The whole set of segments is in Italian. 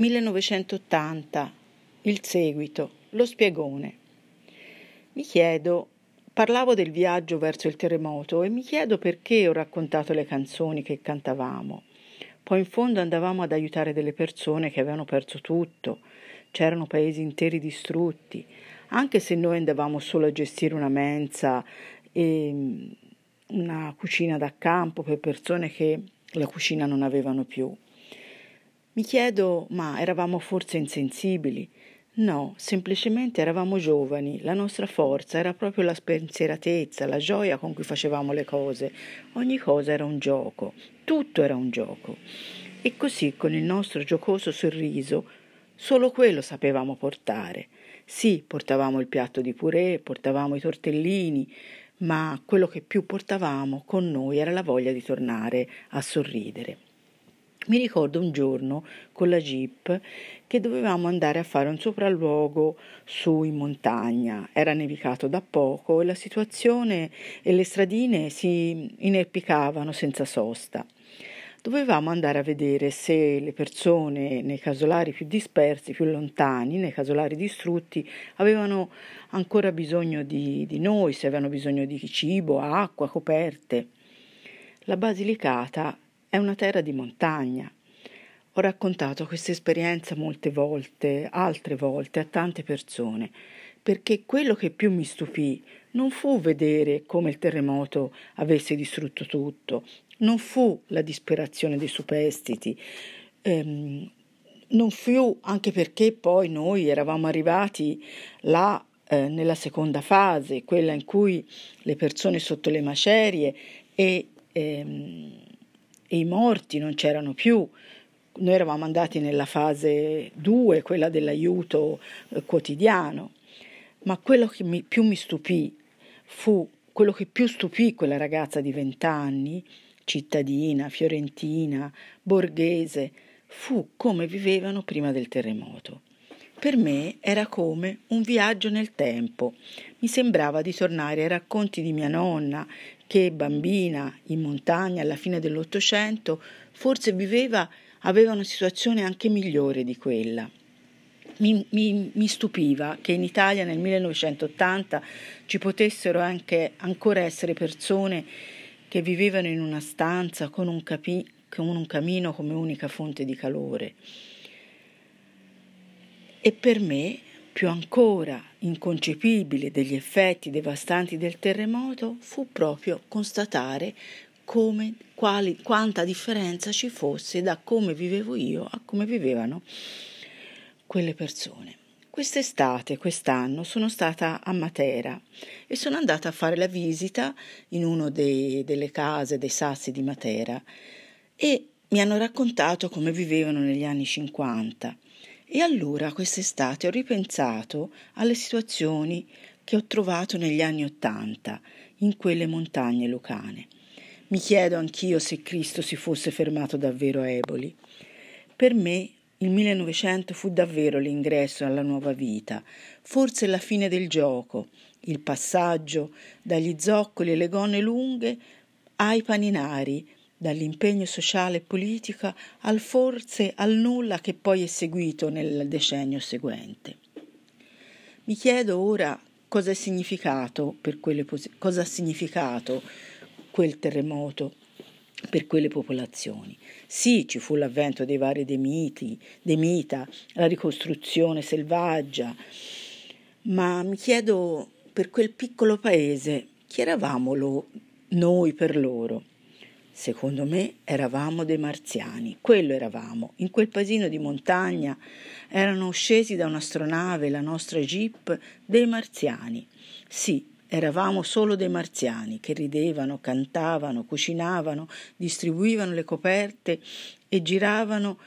1980, il seguito, lo spiegone. Mi chiedo, parlavo del viaggio verso il terremoto e mi chiedo perché ho raccontato le canzoni che cantavamo. Poi in fondo andavamo ad aiutare delle persone che avevano perso tutto, c'erano paesi interi distrutti, anche se noi andavamo solo a gestire una mensa e mm, una cucina da campo per persone che la cucina non avevano più. Mi chiedo, ma eravamo forse insensibili? No, semplicemente eravamo giovani, la nostra forza era proprio la spensieratezza, la gioia con cui facevamo le cose. Ogni cosa era un gioco, tutto era un gioco. E così, con il nostro giocoso sorriso, solo quello sapevamo portare. Sì, portavamo il piatto di purè, portavamo i tortellini, ma quello che più portavamo con noi era la voglia di tornare a sorridere. Mi ricordo un giorno con la Jeep che dovevamo andare a fare un sopralluogo su in montagna. Era nevicato da poco e la situazione e le stradine si inerpicavano senza sosta. Dovevamo andare a vedere se le persone nei casolari più dispersi, più lontani, nei casolari distrutti, avevano ancora bisogno di, di noi, se avevano bisogno di cibo, acqua, coperte. La Basilicata è una terra di montagna. Ho raccontato questa esperienza molte volte, altre volte, a tante persone, perché quello che più mi stupì non fu vedere come il terremoto avesse distrutto tutto, non fu la disperazione dei superstiti, ehm, non fu anche perché poi noi eravamo arrivati là eh, nella seconda fase, quella in cui le persone sotto le macerie e ehm, e i morti non c'erano più. Noi eravamo andati nella fase 2, quella dell'aiuto eh, quotidiano, ma quello che mi, più mi stupì fu quello che più stupì quella ragazza di vent'anni, cittadina, fiorentina, borghese, fu come vivevano prima del terremoto. Per me era come un viaggio nel tempo. Mi sembrava di tornare ai racconti di mia nonna, che bambina in montagna alla fine dell'Ottocento forse viveva, aveva una situazione anche migliore di quella. Mi, mi, mi, stupiva che in Italia nel 1980 ci potessero anche ancora essere persone che vivevano in una stanza con un, capi, con un camino come unica fonte di calore. E per me, più ancora inconcepibile degli effetti devastanti del terremoto, fu proprio constatare come, quali, quanta differenza ci fosse da come vivevo io a come vivevano quelle persone. Quest'estate, quest'anno, sono stata a Matera e sono andata a fare la visita in una delle case dei sassi di Matera e mi hanno raccontato come vivevano negli anni 50 e allora quest'estate ho ripensato alle situazioni che ho trovato negli anni Ottanta in quelle montagne lucane. Mi chiedo anch'io se Cristo si fosse fermato davvero a Eboli. Per me il 1900 fu davvero l'ingresso alla nuova vita, forse la fine del gioco, il passaggio dagli zoccoli e le gonne lunghe ai paninari, dall'impegno sociale e politica al forse al nulla che poi è seguito nel decennio seguente. Mi chiedo ora cosa, significato pos- cosa ha significato quel terremoto per quelle popolazioni. Sì, ci fu l'avvento dei vari demiti, demita, la ricostruzione selvaggia, ma mi chiedo per quel piccolo paese chi eravamo lo, noi per loro. Secondo me eravamo dei marziani, quello eravamo. In quel paesino di montagna erano scesi da un'astronave, la nostra jeep, dei marziani. Sì, eravamo solo dei marziani che ridevano, cantavano, cucinavano, distribuivano le coperte e giravano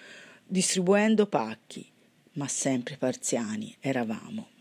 distribuendo pacchi, ma sempre parziani eravamo.